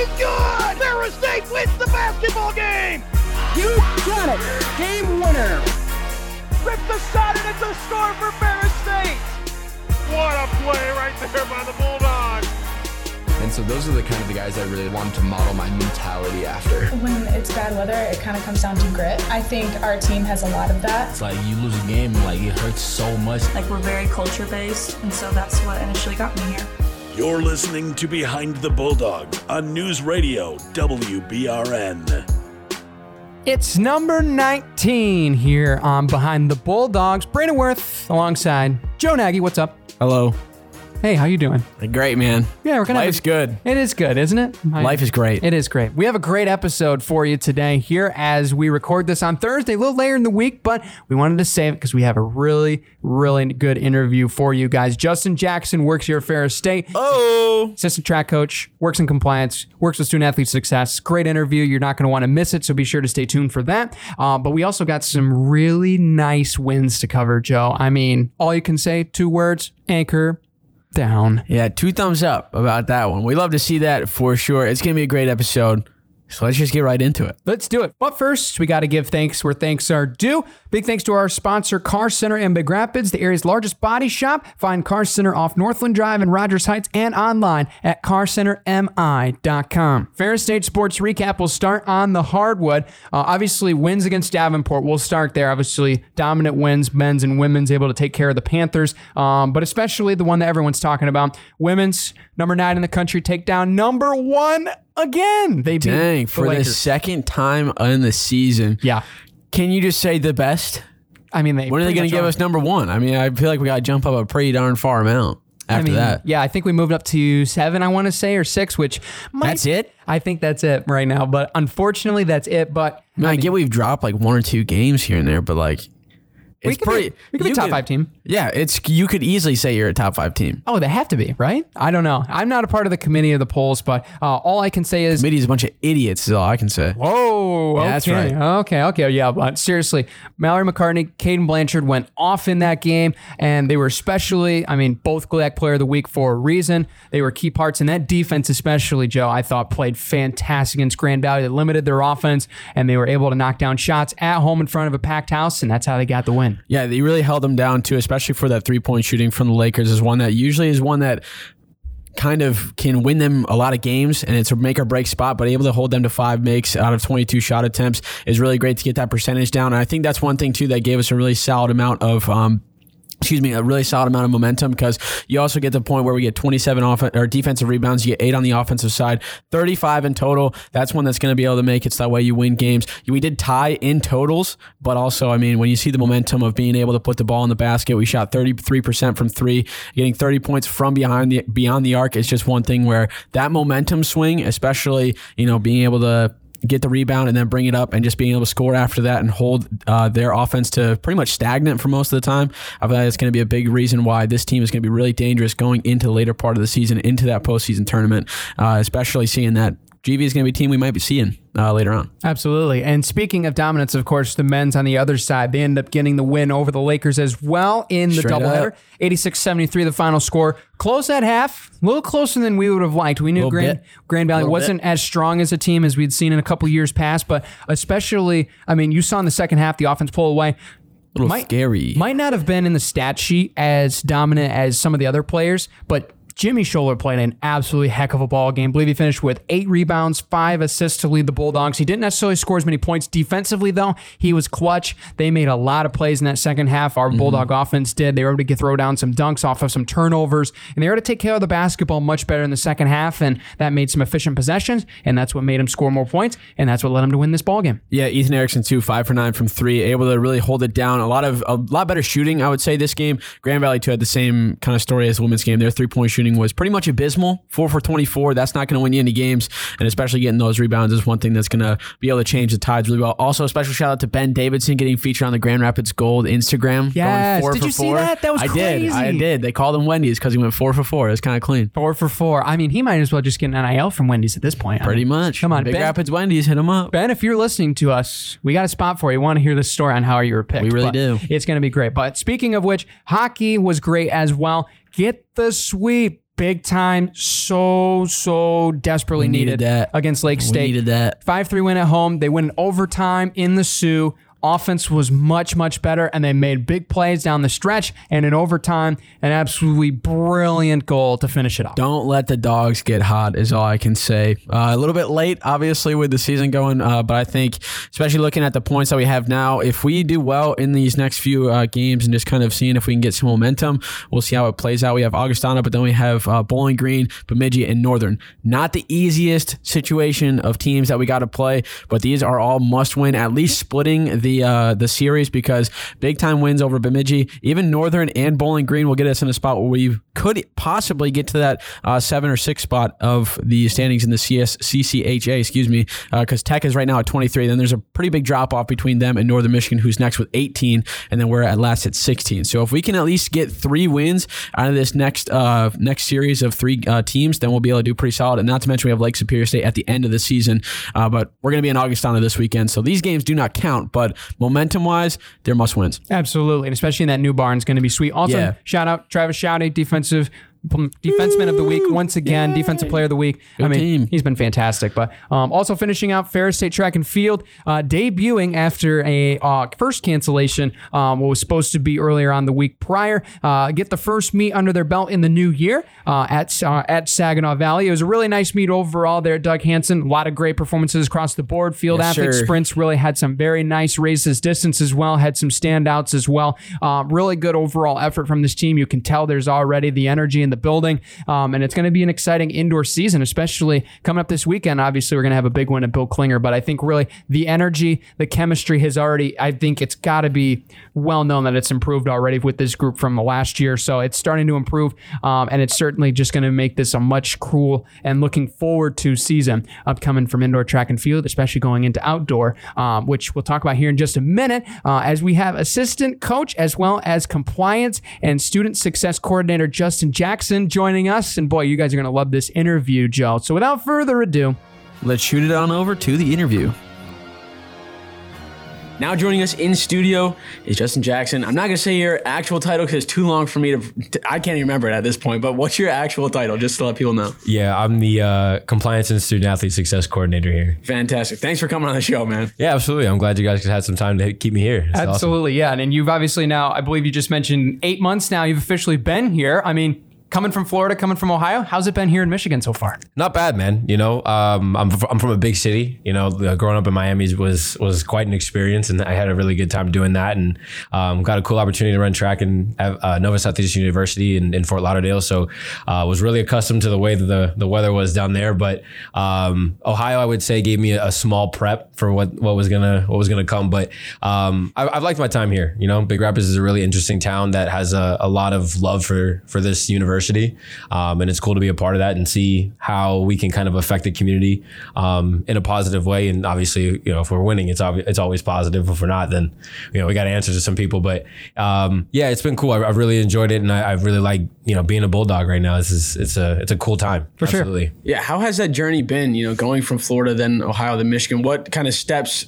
is good! Ferris State wins the basketball game! You got it! Game winner! Rips the shot and it's a score for Ferris State! What a play right there by the Bulldogs! And so those are the kind of the guys I really wanted to model my mentality after. When it's bad weather, it kind of comes down to grit. I think our team has a lot of that. It's like you lose a game, like it hurts so much. Like we're very culture based, and so that's what initially got me here. You're listening to Behind the Bulldogs on News Radio WBRN. It's number 19 here on Behind the Bulldogs. Brandon Worth alongside Joe Nagy. What's up? Hello. Hey, how you doing? Great, man. Yeah, we're gonna. Life's a- good. It is good, isn't it? I- Life is great. It is great. We have a great episode for you today here as we record this on Thursday, a little later in the week, but we wanted to save it because we have a really, really good interview for you guys. Justin Jackson works here at Ferris State. Oh. assistant track coach, works in compliance, works with student athlete success. Great interview. You're not going to want to miss it, so be sure to stay tuned for that. Uh, but we also got some really nice wins to cover, Joe. I mean, all you can say, two words, anchor down. Yeah, two thumbs up about that one. We love to see that for sure. It's going to be a great episode. So let's just get right into it. Let's do it. But first, we got to give thanks where thanks are due. Big thanks to our sponsor, Car Center in Big Rapids, the area's largest body shop. Find Car Center off Northland Drive in Rogers Heights and online at carcentermi.com. Ferris State Sports Recap will start on the hardwood. Uh, obviously, wins against Davenport. We'll start there. Obviously, dominant wins, men's and women's, able to take care of the Panthers. Um, but especially the one that everyone's talking about, women's number nine in the country take down number one again. They beat Dang, the for the Lakers. second time in the season. Yeah. Can you just say the best? I mean, they When are they pretty going much to give are. us number one? I mean, I feel like we got to jump up a pretty darn far amount after I mean, that. Yeah, I think we moved up to seven, I want to say, or six, which might, That's it? I think that's it right now. But unfortunately, that's it. But I, mean, I get we've dropped like one or two games here and there, but like, we could pretty. be, we could be top five team. Yeah, it's you could easily say you're a top five team. Oh, they have to be, right? I don't know. I'm not a part of the committee of the polls, but uh, all I can say is Committee's a bunch of idiots. Is all I can say. Whoa, Yeah, okay. that's right. Okay, okay, yeah, but seriously, Mallory McCartney, Caden Blanchard went off in that game, and they were especially, I mean, both GLIAC Player of the Week for a reason. They were key parts in that defense, especially Joe. I thought played fantastic against Grand Valley. They limited their offense, and they were able to knock down shots at home in front of a packed house, and that's how they got the win. Yeah, they really held them down too, especially for that three point shooting from the Lakers. Is one that usually is one that kind of can win them a lot of games and it's a make or break spot, but able to hold them to five makes out of 22 shot attempts is really great to get that percentage down. And I think that's one thing too that gave us a really solid amount of, um, excuse me, a really solid amount of momentum because you also get the point where we get 27 off or defensive rebounds, you get eight on the offensive side, 35 in total. That's one that's going to be able to make it so that way you win games. We did tie in totals, but also, I mean, when you see the momentum of being able to put the ball in the basket, we shot 33% from three, getting 30 points from behind the beyond the arc is just one thing where that momentum swing, especially, you know, being able to get the rebound and then bring it up and just being able to score after that and hold uh, their offense to pretty much stagnant for most of the time. I feel like it's going to be a big reason why this team is going to be really dangerous going into the later part of the season, into that postseason tournament, uh, especially seeing that GV is going to be a team we might be seeing uh, later on. Absolutely. And speaking of dominance, of course, the men's on the other side, they end up getting the win over the Lakers as well in the Straight doubleheader. up. 86 73, the final score. Close at half, a little closer than we would have liked. We knew Grand, bit. Grand Valley wasn't as strong as a team as we'd seen in a couple years past, but especially, I mean, you saw in the second half the offense pull away. A little Might- scary. Might not have been in the stat sheet as dominant as some of the other players, but Jimmy Scholler played an absolutely heck of a ball game. I believe he finished with eight rebounds, five assists to lead the Bulldogs. He didn't necessarily score as many points defensively, though. He was clutch. They made a lot of plays in that second half. Our mhm. Bulldog offense did. They were able to get, throw down some dunks off of some turnovers, and they were able to take care of the basketball much better in the second half, and that made some efficient possessions, and that's what made him score more points, and that's what led him to win this ball game. Yeah, Ethan Erickson too, five for nine from three, able to really hold it down. A lot of a lot better shooting, I would say. This game, Grand Valley too had the same kind of story as the women's game. Their three point shooting was pretty much abysmal, four for twenty four. That's not going to win you any games, and especially getting those rebounds is one thing that's going to be able to change the tides really well. Also, a special shout out to Ben Davidson getting featured on the Grand Rapids Gold Instagram. Yeah. Did you see that? That was I did. I did. They called him Wendy's because he went four for four. It's kind of clean. Four for four. I mean, he might as well just get an NIL from Wendy's at this point. I Pretty mean, much. Come on, Big Ben. Rapids Wendy's hit him up. Ben, if you're listening to us, we got a spot for you. We want to hear the story on how are you were picked. We really do. It's going to be great. But speaking of which, hockey was great as well. Get the sweep. big time, so so desperately We needed, needed that. against Lake We State. needed that. Five three win at home. They win in overtime in the Soo. Offense was much, much better, and they made big plays down the stretch and in overtime. An absolutely brilliant goal to finish it off. Don't let the dogs get hot, is all I can say. Uh, a little bit late, obviously, with the season going, uh, but I think, especially looking at the points that we have now, if we do well in these next few uh, games and just kind of seeing if we can get some momentum, we'll see how it plays out. We have Augustana, but then we have uh, Bowling Green, Bemidji, and Northern. Not the easiest situation of teams that we got to play, but these are all must win, at least splitting the uh, the series because big time wins over Bemidji, even Northern and Bowling Green will get us in a spot where we could possibly get to that uh, seven or six spot of the standings in the CS, CCHA, excuse me, because Tech is right now at 23. Then there's a pretty big drop off between them and Northern Michigan, who's next with 18, and then we're at last at 16. So if we can at least get three wins out of this next uh, next series of three uh, teams, then we'll be able to do pretty solid. And not to mention we have Lake Superior State at the end of the season, uh, but we're going to be in Augustana this weekend, so these games do not count. But momentum wise, they're must wins. Absolutely, and especially in that new barn is going to be sweet. Also, Yeah. shout out Travis Shoudy, defensive defenseman of the week once again, defensive player of the week. I mean, team. he's been fantastic. But um, also finishing out Ferris State Track and Field, uh, debuting after a uh, first cancellation, um, what was supposed to be earlier on the week prior. Uh, get the first meet under their belt in the new year uh, at uh, at Saginaw Valley. It was a really nice meet overall there. Doug Hansen, a lot of great performances across the board. Field Yes, athlete sir. sprints really had some very nice races, distance as well. Had some standouts as well. Um, really good overall effort from this team. You can tell there's already the energy the building, um, and it's going to be an exciting indoor season, especially coming up this weekend. Obviously, we're going to have a big win at Bill Klinger, but I think really the energy, the chemistry has already. I think it's got to be well known that it's improved already with this group from the last year. So it's starting to improve, um, and it's certainly just going to make this a much cool and looking forward to season upcoming from indoor track and field, especially going into outdoor, um, which we'll talk about here in just a minute. Uh, as we have assistant coach as well as compliance and student success coordinator Justin Jackson joining us, and boy, you guys are going to love this interview, Joe. So without further ado. Let's shoot it on over to the interview. Now joining us in studio is Justin Jackson. I'm not gonna say your actual title because it's too long for me to. I can't even remember it at this point. But what's your actual title, just to let people know? Yeah, I'm the uh, compliance and student athlete success coordinator here. Fantastic. Thanks for coming on the show, man. Yeah, absolutely. I'm glad you guys had some time to keep me here. It's awesome. Absolutely, yeah. And you've obviously now, I believe you just mentioned eight months now. You've officially been here. I mean, coming from Florida, coming from Ohio, how's it been here in Michigan so far? Not bad, man. You know, um, I'm I'm from a big city. You know, growing up in Miami was was quite an experience, and I had a really good time doing that, and um, got a cool opportunity to run track in uh, Nova Southeast University in, in Fort Lauderdale. So, uh, was really accustomed to the way that the the weather was down there. But um, Ohio, I would say, gave me a, a small prep for what what was gonna what was gonna come. But um, I, I've liked my time here. You know, Big Rapids is a really interesting town that has a, a lot of love for for this university, um, and it's cool to be a part of that and see how we can kind of affect the community um, in a positive way. And obviously, you know, if we're winning, it's obvi- it's always positive. If we're not, then you know we got to answer to some people. But um, yeah, it's been cool. I, I've really enjoyed it, and I, I really like you know being a bulldog right now. This is it's a it's a cool time for Absolutely. Yeah. How has that journey been? You know, going from Florida, then Ohio, then Michigan. What kind of steps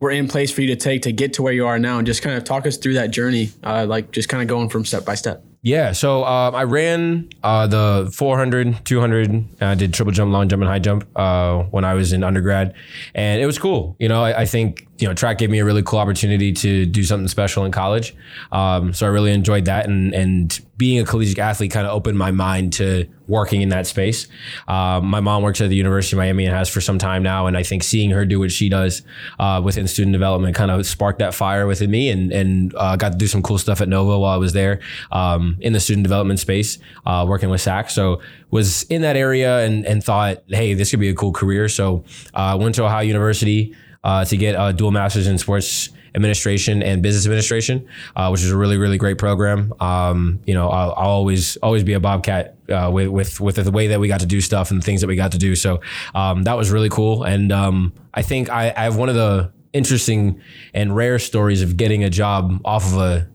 were in place for you to take to get to where you are now? And just kind of talk us through that journey, uh, like just kind of going from step by step. Yeah, so um, I ran uh, the 400, 200, I did triple jump, long jump, and high jump uh, when I was in undergrad, and it was cool. You know, I, I think you know track gave me a really cool opportunity to do something special in college, um, so I really enjoyed that, and and being a collegiate athlete kind of opened my mind to working in that space. Um, my mom works at the University of Miami and has for some time now, and I think seeing her do what she does uh, within student development kind of sparked that fire within me, and and uh, got to do some cool stuff at Nova while I was there um, in the student development space, uh, working with SAAC. So was in that area and and thought, hey, this could be a cool career. So I went to Ohio University uh, to get a dual masters in sports administration and business administration, uh, which is a really really great program. Um, you know, I'll, I'll always always be a bobcat uh, with with with the way that we got to do stuff and the things that we got to do. So um, that was really cool, and um, I think I, I have one of the interesting and rare stories of getting a job off of a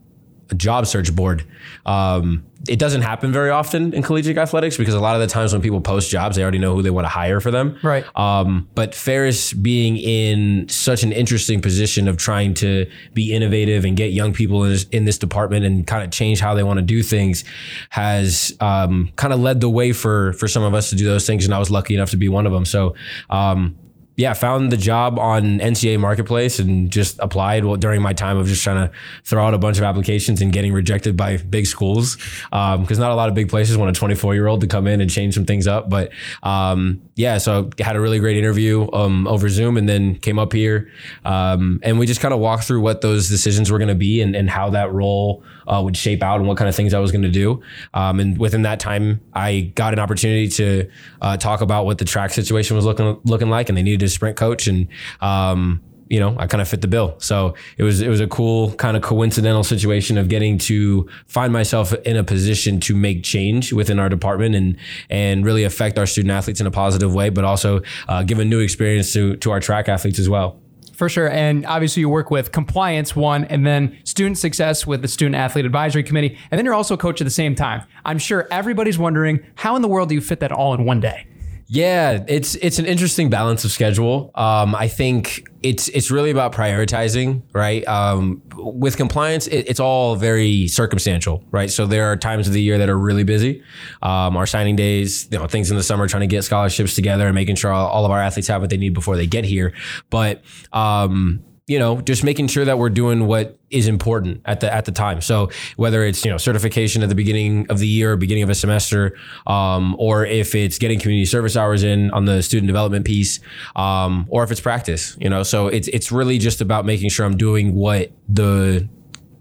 job search board. Um, it doesn't happen very often in collegiate athletics because a lot of the times when people post jobs, they already know who they want to hire for them. Right. Um, but Ferris being in such an interesting position of trying to be innovative and get young people in this, in this department and kind of change how they want to do things has um, kind of led the way for for some of us to do those things. And I was lucky enough to be one of them. So um, yeah, found the job on NCAA Marketplace and just applied well, during my time of just trying to throw out a bunch of applications and getting rejected by big schools because not a lot of big places want a 24 year old to come in and change some things up. But um, yeah, so I had a really great interview um, over Zoom and then came up here um, and we just kind of walked through what those decisions were going to be and, and how that role uh, would shape out and what kind of things I was going to do. Um, and within that time, I got an opportunity to uh, talk about what the track situation was looking looking like, and they needed sprint coach, and um, you know, I kind of fit the bill. So it was it was a cool kind of coincidental situation of getting to find myself in a position to make change within our department and and really affect our student athletes in a positive way, but also uh, give a new experience to to our track athletes as well. For sure. And obviously, you work with compliance, one, and then student success with the Student Athlete Advisory Committee. And then you're also a coach at the same time. I'm sure everybody's wondering how in the world do you fit that all in one day? Yeah, it's it's an interesting balance of schedule. Um, I think it's it's really about prioritizing, right? Um, with compliance, it, it's all very circumstantial, right? So there are times of the year that are really busy. Um, our signing days, you know, things in the summer, trying to get scholarships together and making sure all, all of our athletes have what they need before they get here. But um, you know, just making sure that we're doing what is important at the at the time. So whether it's you know certification at the beginning of the year, or beginning of a semester, um, or if it's getting community service hours in on the student development piece, um, or if it's practice, you know, so it's it's really just about making sure I'm doing what the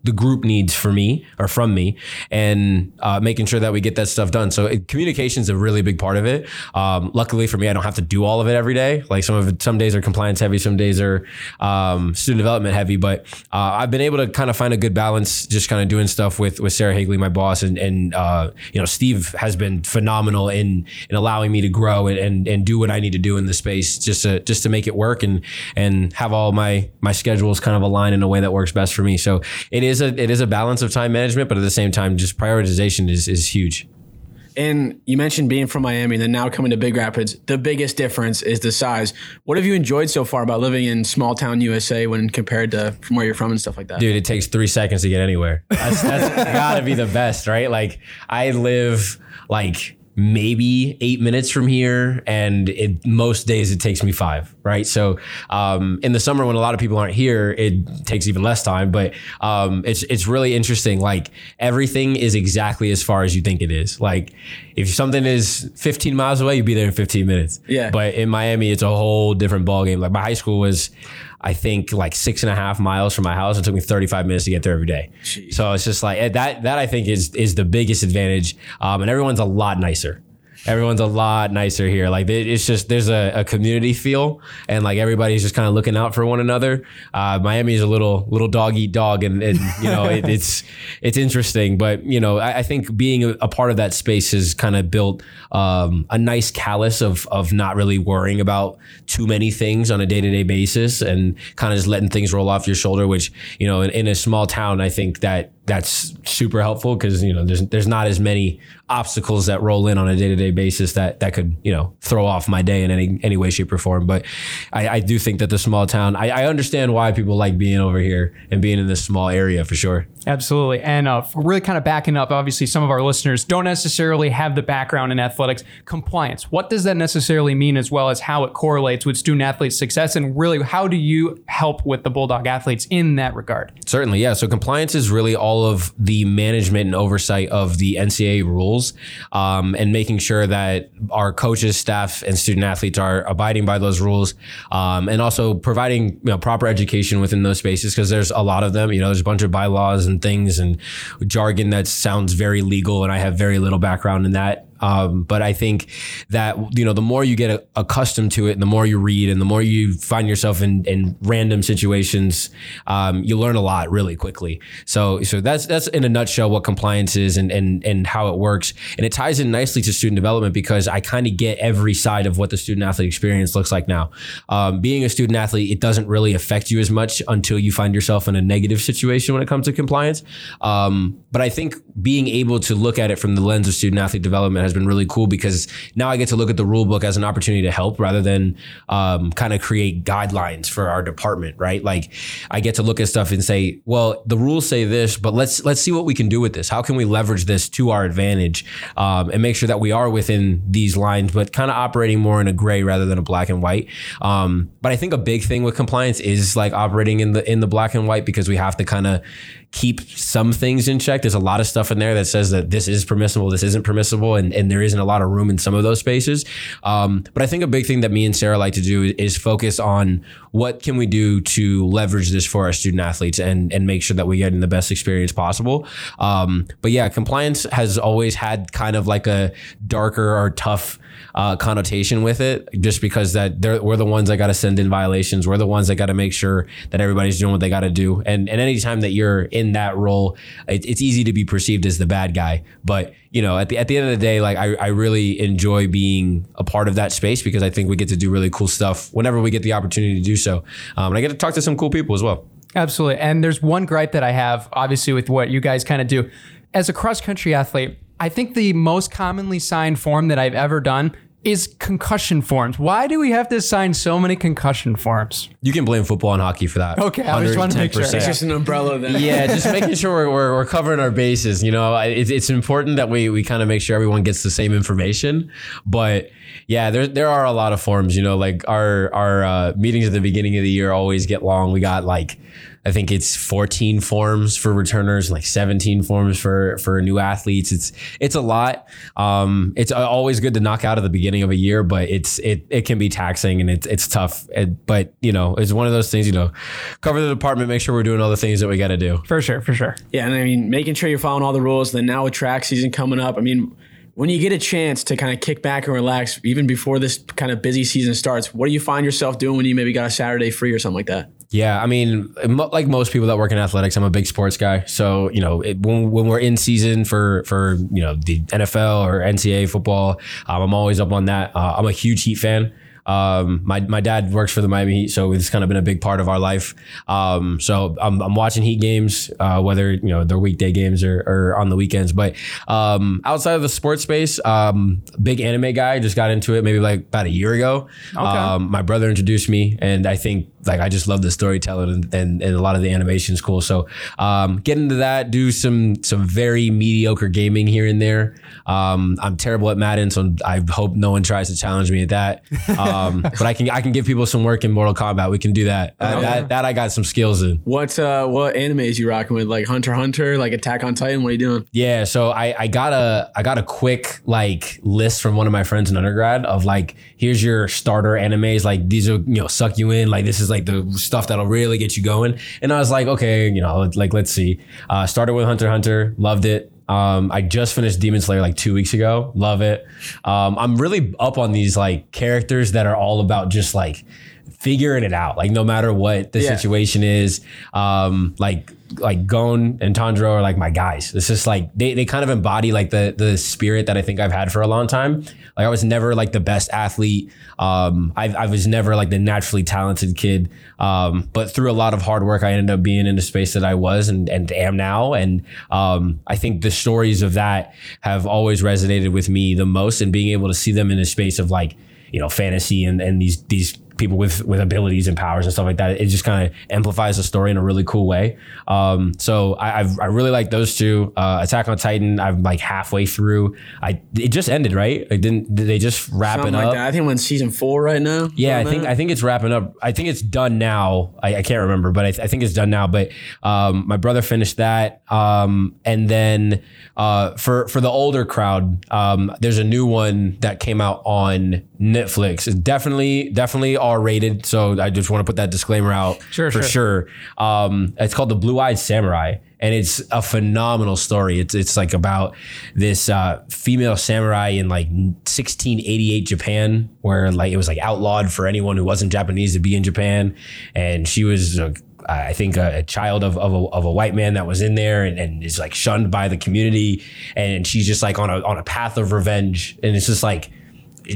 the group needs for me or from me and uh, making sure that we get that stuff done. So communication is a really big part of it. Um, luckily for me, I don't have to do all of it every day. Like some of it, some days are compliance heavy, some days are um, student development heavy, but uh, I've been able to kind of find a good balance, just kind of doing stuff with, with Sarah Hagley, my boss. And, and uh, you know, Steve has been phenomenal in, in allowing me to grow and, and, and do what I need to do in the space just to, just to make it work and, and have all my, my schedules kind of align in a way that works best for me. So it is is a it is a balance of time management, but at the same time, just prioritization is is huge. And you mentioned being from Miami and then now coming to Big Rapids. The biggest difference is the size. What have you enjoyed so far about living in small town USA when compared to from where you're from and stuff like that? Dude, it takes three seconds to get anywhere. That's, that's gotta be the best, right? Like I live like maybe eight minutes from here, and it, most days it takes me five, right? So um, in the summer when a lot of people aren't here, it takes even less time. But um, it's it's really interesting. Like everything is exactly as far as you think it is. Like if something is 15 miles away, you'd be there in 15 minutes. Yeah. But in Miami, it's a whole different ballgame. Like my high school was. I think like six and a half miles from my house. It took me 35 minutes to get there every day. Jeez. So it's just like that. That I think is is the biggest advantage. Um, and everyone's a lot nicer everyone's a lot nicer here. Like it's just there's a, a community feel, and like everybody's just kind of looking out for one another. Uh, Miami is a little little dog eat dog, and, and you know it, it's it's interesting. But you know I, I think being a, a, part of that space has kind of built um, a nice callus of of not really worrying about too many things on a day to day basis, and kind of just letting things roll off your shoulder. Which you know in, in a small town, I think that that's super helpful because you know there's there's not as many obstacles that roll in on a day to day basis that that could you know throw off my day in any any way shape or form. But I, I do think that the small town I, I, understand why people like being over here and being in this small area for sure. Absolutely, and uh, really kind of backing up. Obviously, some of our listeners don't necessarily have the background in athletics compliance. What does that necessarily mean, as well as how it correlates with student athletes' success, and really how do you help with the Bulldog athletes in that regard? Certainly, yeah. So compliance is really all all of the management and oversight of the NCAA rules um, and making sure that our coaches, staff, and student athletes are abiding by those rules um, and also providing you know, proper education within those spaces because there's a lot of them. You know, there's a bunch of bylaws and things and jargon that sounds very legal, and I have very little background in that Um, but I think that you know the more you get a, accustomed to it, and the more you read, and the more you find yourself in, in random situations, um, you learn a lot really quickly. So so that's that's in a nutshell what compliance is and and and how it works, and it ties in nicely to student development because I kind of get every side of what the student athlete experience looks like now. Um, being a student athlete, it doesn't really affect you as much until you find yourself in a negative situation when it comes to compliance. Um, but I think being able to look at it from the lens of student athlete development has been really cool because now I get to look at the rule book as an opportunity to help rather than um, kind of create guidelines for our department, right? Like I get to look at stuff and say, well, the rules say this, but let's let's see what we can do with this. How can we leverage this to our advantage um, and make sure that we are within these lines, but kind of operating more in a gray rather than a black and white. Um, but I think a big thing with compliance is like operating in the in the black and white because we have to kind of keep some things in check. There's a lot of stuff in there that says that this is permissible, this isn't permissible, and, and there isn't a lot of room in some of those spaces. Um, but I think a big thing that me and Sarah like to do is focus on what can we do to leverage this for our student athletes and and make sure that we get in the best experience possible. Um, but yeah, compliance has always had kind of like a darker or tough uh, connotation with it, just because that we're the ones that got to send in violations. We're the ones that got to make sure that everybody's doing what they got to do. And and anytime that you're in that role, it, it's easy to be perceived as the bad guy. But you know, at the at the end of the day, like I, I really enjoy being a part of that space because I think we get to do really cool stuff whenever we get the opportunity to do so. Um, and I get to talk to some cool people as well. Absolutely. And there's one gripe that I have, obviously, with what you guys kind of do. As a cross country athlete, I think the most commonly signed form that I've ever done is concussion forms. Why do we have to sign so many concussion forms? You can blame football and hockey for that. Okay, I just wanted to make sure. 110%. It's just an umbrella then. yeah, just making sure we're, we're, we're covering our bases. You know, I- it's, it's important that we, we kind of make sure everyone gets the same information. But yeah, there, there are a lot of forms, you know, like our, our uh, meetings at the beginning of the year always get long. We got like, I think it's 14 forms for returners, like 17 forms for for new athletes. It's it's a lot. Um, it's always good to knock out at the beginning of a year, but it's it it can be taxing and it's it's tough. It- but you know, it's one of those things. You know, cover the department, make sure we're doing all the things that we got to do. For sure, for sure. Yeah, and I mean, making sure you're following all the rules. Then now with track season coming up, I mean, when you get a chance to kind of kick back and relax, even before this kind of busy season starts, what do you find yourself doing when you maybe got a Saturday free or something like that? Yeah, I mean, like most people that work in athletics, I'm a big sports guy. So you know, it, when when we're in season for for you know the NFL or NCAA football, um, I'm always up on that. Uh, I'm a huge Heat fan. Um, my my dad works for the Miami Heat, so it's kind of been a big part of our life. Um, so I'm, I'm watching Heat games, uh, whether you know they're weekday games or, or on the weekends. But um, outside of the sports space, um, big anime guy. Just got into it maybe like about a year ago. Um, my brother introduced me, and I think like I just love the storytelling and, and, and a lot of the animation is cool. So um, get into that. Do some some very mediocre gaming here and there. Um, I'm terrible at Madden, so I hope no one tries to challenge me at that. Um, but I can I can give people some work in Mortal Kombat. We can do that. Uh, that that I got some skills in. What uh, what animes you rocking with? Like Hunter Hunter, like Attack on Titan? What are you doing? Yeah, so I, I got a I got a quick like list from one of my friends in undergrad of like here's your starter animes like these are you know suck you in like this is like the stuff that'll really get you going. And I was like okay you know like let's see. Uh, started with Hunter Hunter loved it. Um, I just finished Demon Slayer like two weeks ago love it. Um, I'm really up on these like characters that are all about just like figuring it out like no matter what the Yeah. situation is um like like Gon and Tanjiro are like my guys. It's just like they, they kind of embody like the the spirit that I think I've had for a long time. Like I was never like the best athlete. Um I, I was never like the naturally talented kid. Um but through a lot of hard work I ended up being in the space that I was and and am now. And um I think the stories of that have always resonated with me the most and being able to see them in a space of like you know fantasy and and these these people with with abilities and powers and stuff like that it just kind of amplifies the story in a really cool way um so i I've, i really like those two uh attack on titan i'm like halfway through i it just ended right it didn't did they just wrap Something it like up that. I think we're in season four right now. yeah, I think like I think it's wrapping up. I think it's done now. I, I can't remember, but I, th- I think it's done now. But um, my brother finished that, um, and then uh, for for the older crowd, um, there's a new one that came out on Netflix. It's definitely definitely R rated, so I just want to put that disclaimer out Sure, for sure. sure. Um, it's called the Blue Eyed Samurai, and it's a phenomenal story. It's it's like about this uh, female samurai in like 1688 Japan, where like it was like outlawed for anyone who wasn't Japanese to be in Japan, and she was. Uh, I think a, a child of, of, a, of a white man that was in there and, and is like shunned by the community, and she's just like on a on a path of revenge, and it's just like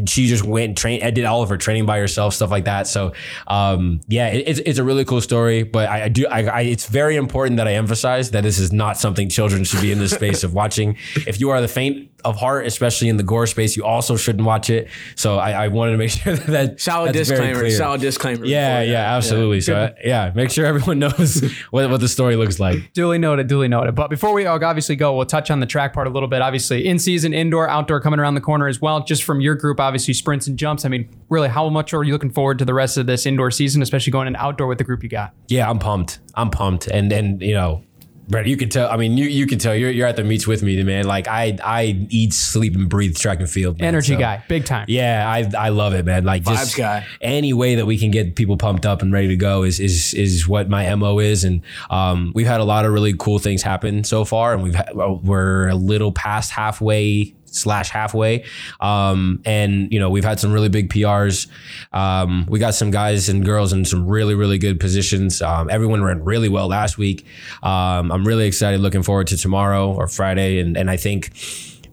she just went and trained and did all of her training by herself, stuff like that. So, um, yeah, it, it's, it's a really cool story. But I, I do, I, I, it's very important that I emphasize that this is not something children should be in this space of watching. If you are the faint of heart, especially in the gore space, you also shouldn't watch it. So I, I wanted to make sure that, that Solid that's very disclaimer. clear. Solid disclaimer. Yeah, yeah, that. absolutely. So uh, yeah, make sure everyone knows what, what the story looks like. Duly noted, duly noted. But before we obviously go, we'll touch on the track part a little bit. Obviously, in season, indoor, outdoor coming around the corner as well. Just from your group, obviously, sprints and jumps. I mean, really, how much are you looking forward to the rest of this indoor season, especially going into outdoor with the group you got? Yeah, I'm pumped. I'm pumped. And and you know, Brett, you can tell. I mean, you you can tell. You're you're at the meets with me, man. Like I I eat, sleep, and breathe track and field. man. Energy So, guy, big time. Yeah, I I love it, man. Like just Vibes guy. any way that we can get people pumped up and ready to go is is is what my mo is. And um, we've had a lot of really cool things happen so far, and we've had, we're a little past halfway slash halfway. Um and you know we've had some really big prs um we got some guys and girls in some really really good positions. Um everyone ran really well last week. Um i'm really excited looking forward to tomorrow or friday. And and i think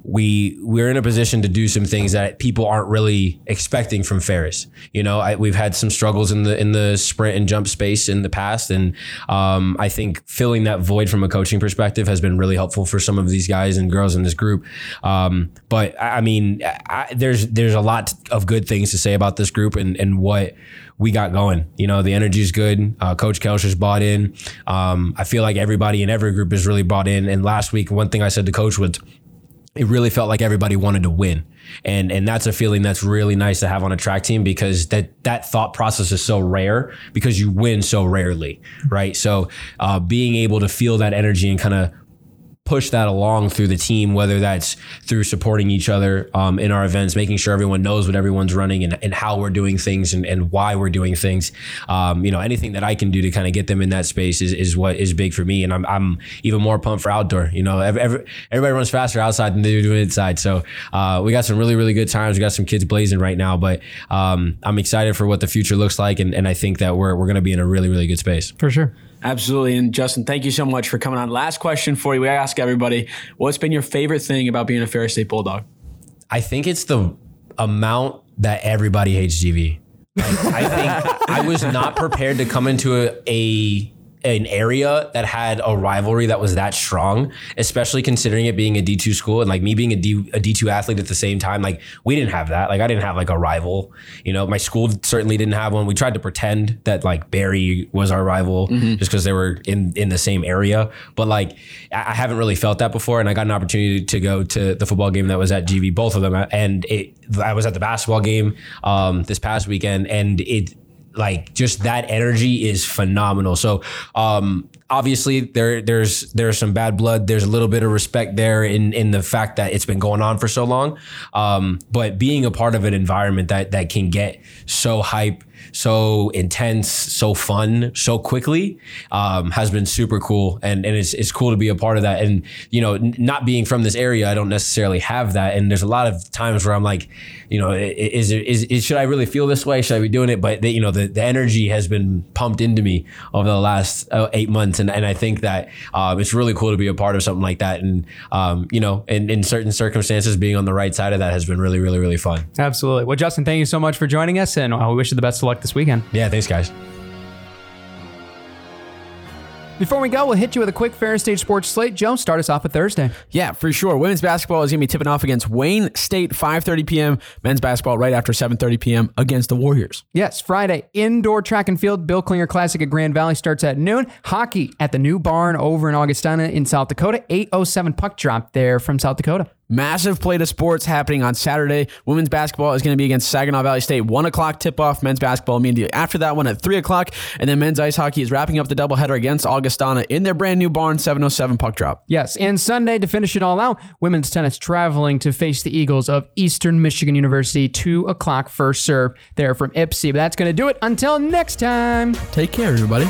we we're in a position to do some things that people aren't really expecting from Ferris. You know, I, we've had some struggles in the in the sprint and jump space in the past, and um, I think filling that void from a coaching perspective has been really helpful for some of these guys and girls in this group. Um, but I mean, I, there's there's a lot of good things to say about this group and and what we got going. You know, the energy is good. Uh, Coach Kelcher's bought in. Um, I feel like everybody in every group is really bought in. And last week, one thing I said to Coach was it really felt like everybody wanted to win. And and that's a feeling that's really nice to have on a track team because that that thought process is so rare because you win so rarely, right? So uh, being able to feel that energy and kind of push that along through the team, whether that's through supporting each other um, in our events, making sure everyone knows what everyone's running and, and how we're doing things and, and why we're doing things. Um, you know, anything that I can do to kind of get them in that space is, is what is big for me. And I'm, I'm even more pumped for outdoor. You know, every, every- everybody runs faster outside than they do inside. So uh, we got some really, really good times. We got some kids blazing right now, but um, I'm excited for what the future looks like. And, and I think that we're, we're going to be in a really, really good space. For sure. Absolutely. And Justin, thank you so much for coming on. Last question for you. We ask everybody, what's been your favorite thing about being a Ferris State Bulldog? I think it's the amount that everybody hates GV. Like, I think I was not prepared to come into a, a an area that had a rivalry that was that strong, especially considering it being a D2 school and like me being a D a D2 athlete at the same time. Like we didn't have that. Like I didn't have like a rival. You know, my school certainly didn't have one. We tried to pretend that like Barry was our rival just because they were in in the same area. But like I I haven't really felt that before, and I got an opportunity to go to the football game that was at GV, both of them, and it. I was at the basketball game um, this past weekend, and it like just that energy is phenomenal. So um obviously there there's there's some bad blood. There's a little bit of respect there in in the fact that it's been going on for so long. Um but being a part of an environment that that can get so hype, so intense, so fun, so quickly um has been super cool. And and it's it's cool to be a part of that. And you know not being from this area I don't necessarily have that. And there's a lot of times where I'm like you know is is, is should I really feel this way? Should I be doing it? But you know the, the energy has been pumped into me over the last uh, eight months and, and I think that um, it's really cool to be a part of something like that and um, you know in, in certain circumstances being on the right side of that has been really really really fun Absolutely. Well, Justin, thank you so much for joining us, and we wish you the best of luck this weekend. yeah thanks guys Before we go, we'll hit you with a quick Ferris State Sports slate. Joe, start us off with Thursday. Yeah, for sure. Women's basketball is going to be tipping off against Wayne State 5:30 p.m. Men's basketball right after 7:30 p.m. against the Warriors. Yes, Friday, indoor track and field. Bill Klinger Classic at Grand Valley starts at noon. Hockey at the new barn over in Augustana in South Dakota. 807 puck drop there from South Dakota. Massive plate of sports happening on Saturday. Women's basketball is going to be against Saginaw Valley State. One o'clock tip off. Men's basketball immediately after that one at three o'clock. And then men's ice hockey is wrapping up the doubleheader against Augustana in their brand new barn, 707 puck drop. Yes, and Sunday to finish it all out, women's tennis traveling to face the Eagles of Eastern Michigan University, 2 o'clock first serve there from Ypsi. But that's going to do it. Until next time. Take care, everybody.